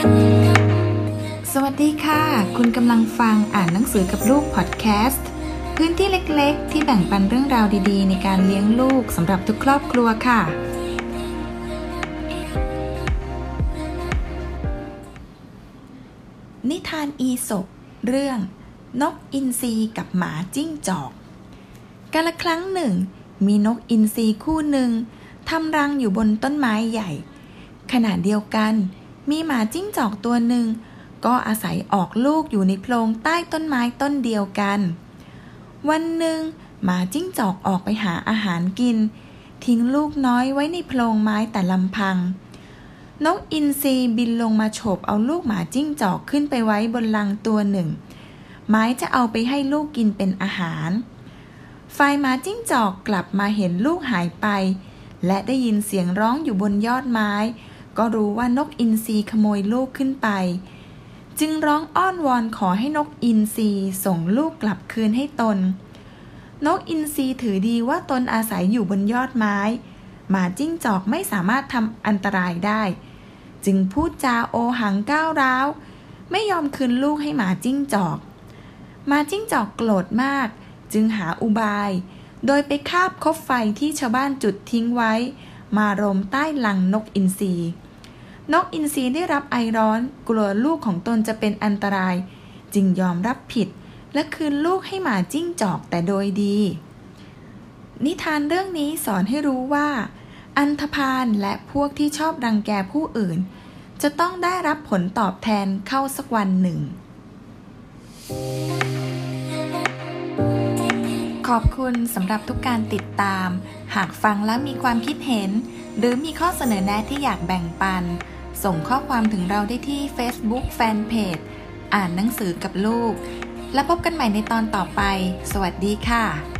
สวัสดีค่ะ คุณกำลังฟังอ่านหนังสือกับลูกพอดแคสต์ พื้นที่เล็กๆ ที่แบ่งปันเรื่องราวดีๆ ในการเลี้ยงลูกสำหรับทุกครอบครัวค่ะ นิทานอีสบเรื่อง นกอินทรีกับหมาจิ้งจอกกาละครั้งหนึ่ง มีนกอินทรีคู่หนึ่งทำรังอยู่บนต้นไม้ใหญ่ ขณะเดียวกัน มีหมาจิ้งจอกตัวหนึ่ง ก็อาศัยออกลูกอยู่ในโพรงใต้ต้นไม้ต้นเดียวกัน วันหนึ่งหมาจิ้งจอกออกไปหาอาหารกิน ทิ้งลูกน้อยไว้ในโพรงไม้แต่ลำพัง นกอินทรีบินลงมาโฉบเอาลูกหมาจิ้งจอกขึ้นไปไว้บนลังตัวหนึ่ง ไม้จะเอาไปให้ลูกกินเป็นอาหารฝ่ายหมาจิ้งจอกกลับมาเห็นลูกหายไป และได้ยินเสียงร้องอยู่บนยอดไม้ ก็รู้ว่านกอินทรีขโมยลูกขึ้นไป จึงร้องอ้อนวอนขอให้นกอินทรีส่งลูกกลับคืนให้ตน นกอินทรีถือดีว่าตนอาศัยอยู่บนยอดไม้ หมาจิ้งจอกไม่สามารถทำอันตรายได้ จึงพูดจาโอหังก้าวร้าว ไม่ยอมคืนลูกให้หมาจิ้งจอกหมาจิ้งจอกโกรธมาก จึงหาอุบาย โดยไปคาบคบไฟที่ชาวบ้านจุดทิ้งไว้ มารมใต้ลังนกอินทรีนกอินทรีได้รับไอร้อน กลัวลูกของตนจะเป็นอันตราย จึงยอมรับผิด และคืนลูกให้หมาจิ้งจอกแต่โดยดี นิทานเรื่องนี้สอนให้รู้ว่า อันธพาลและพวกที่ชอบรังแกผู้อื่น จะต้องได้รับผลตอบแทนเข้าสักวันหนึ่ง ขอบคุณสำหรับทุกการติดตาม หากฟังแล้วมีความคิดเห็น หรือมีข้อเสนอแนะที่อยากแบ่งปัน ส่งข้อความถึงเราได้ที่ Facebook Fanpage อ่านหนังสือกับลูก แล้วพบกันใหม่ในตอนต่อไป สวัสดีค่ะ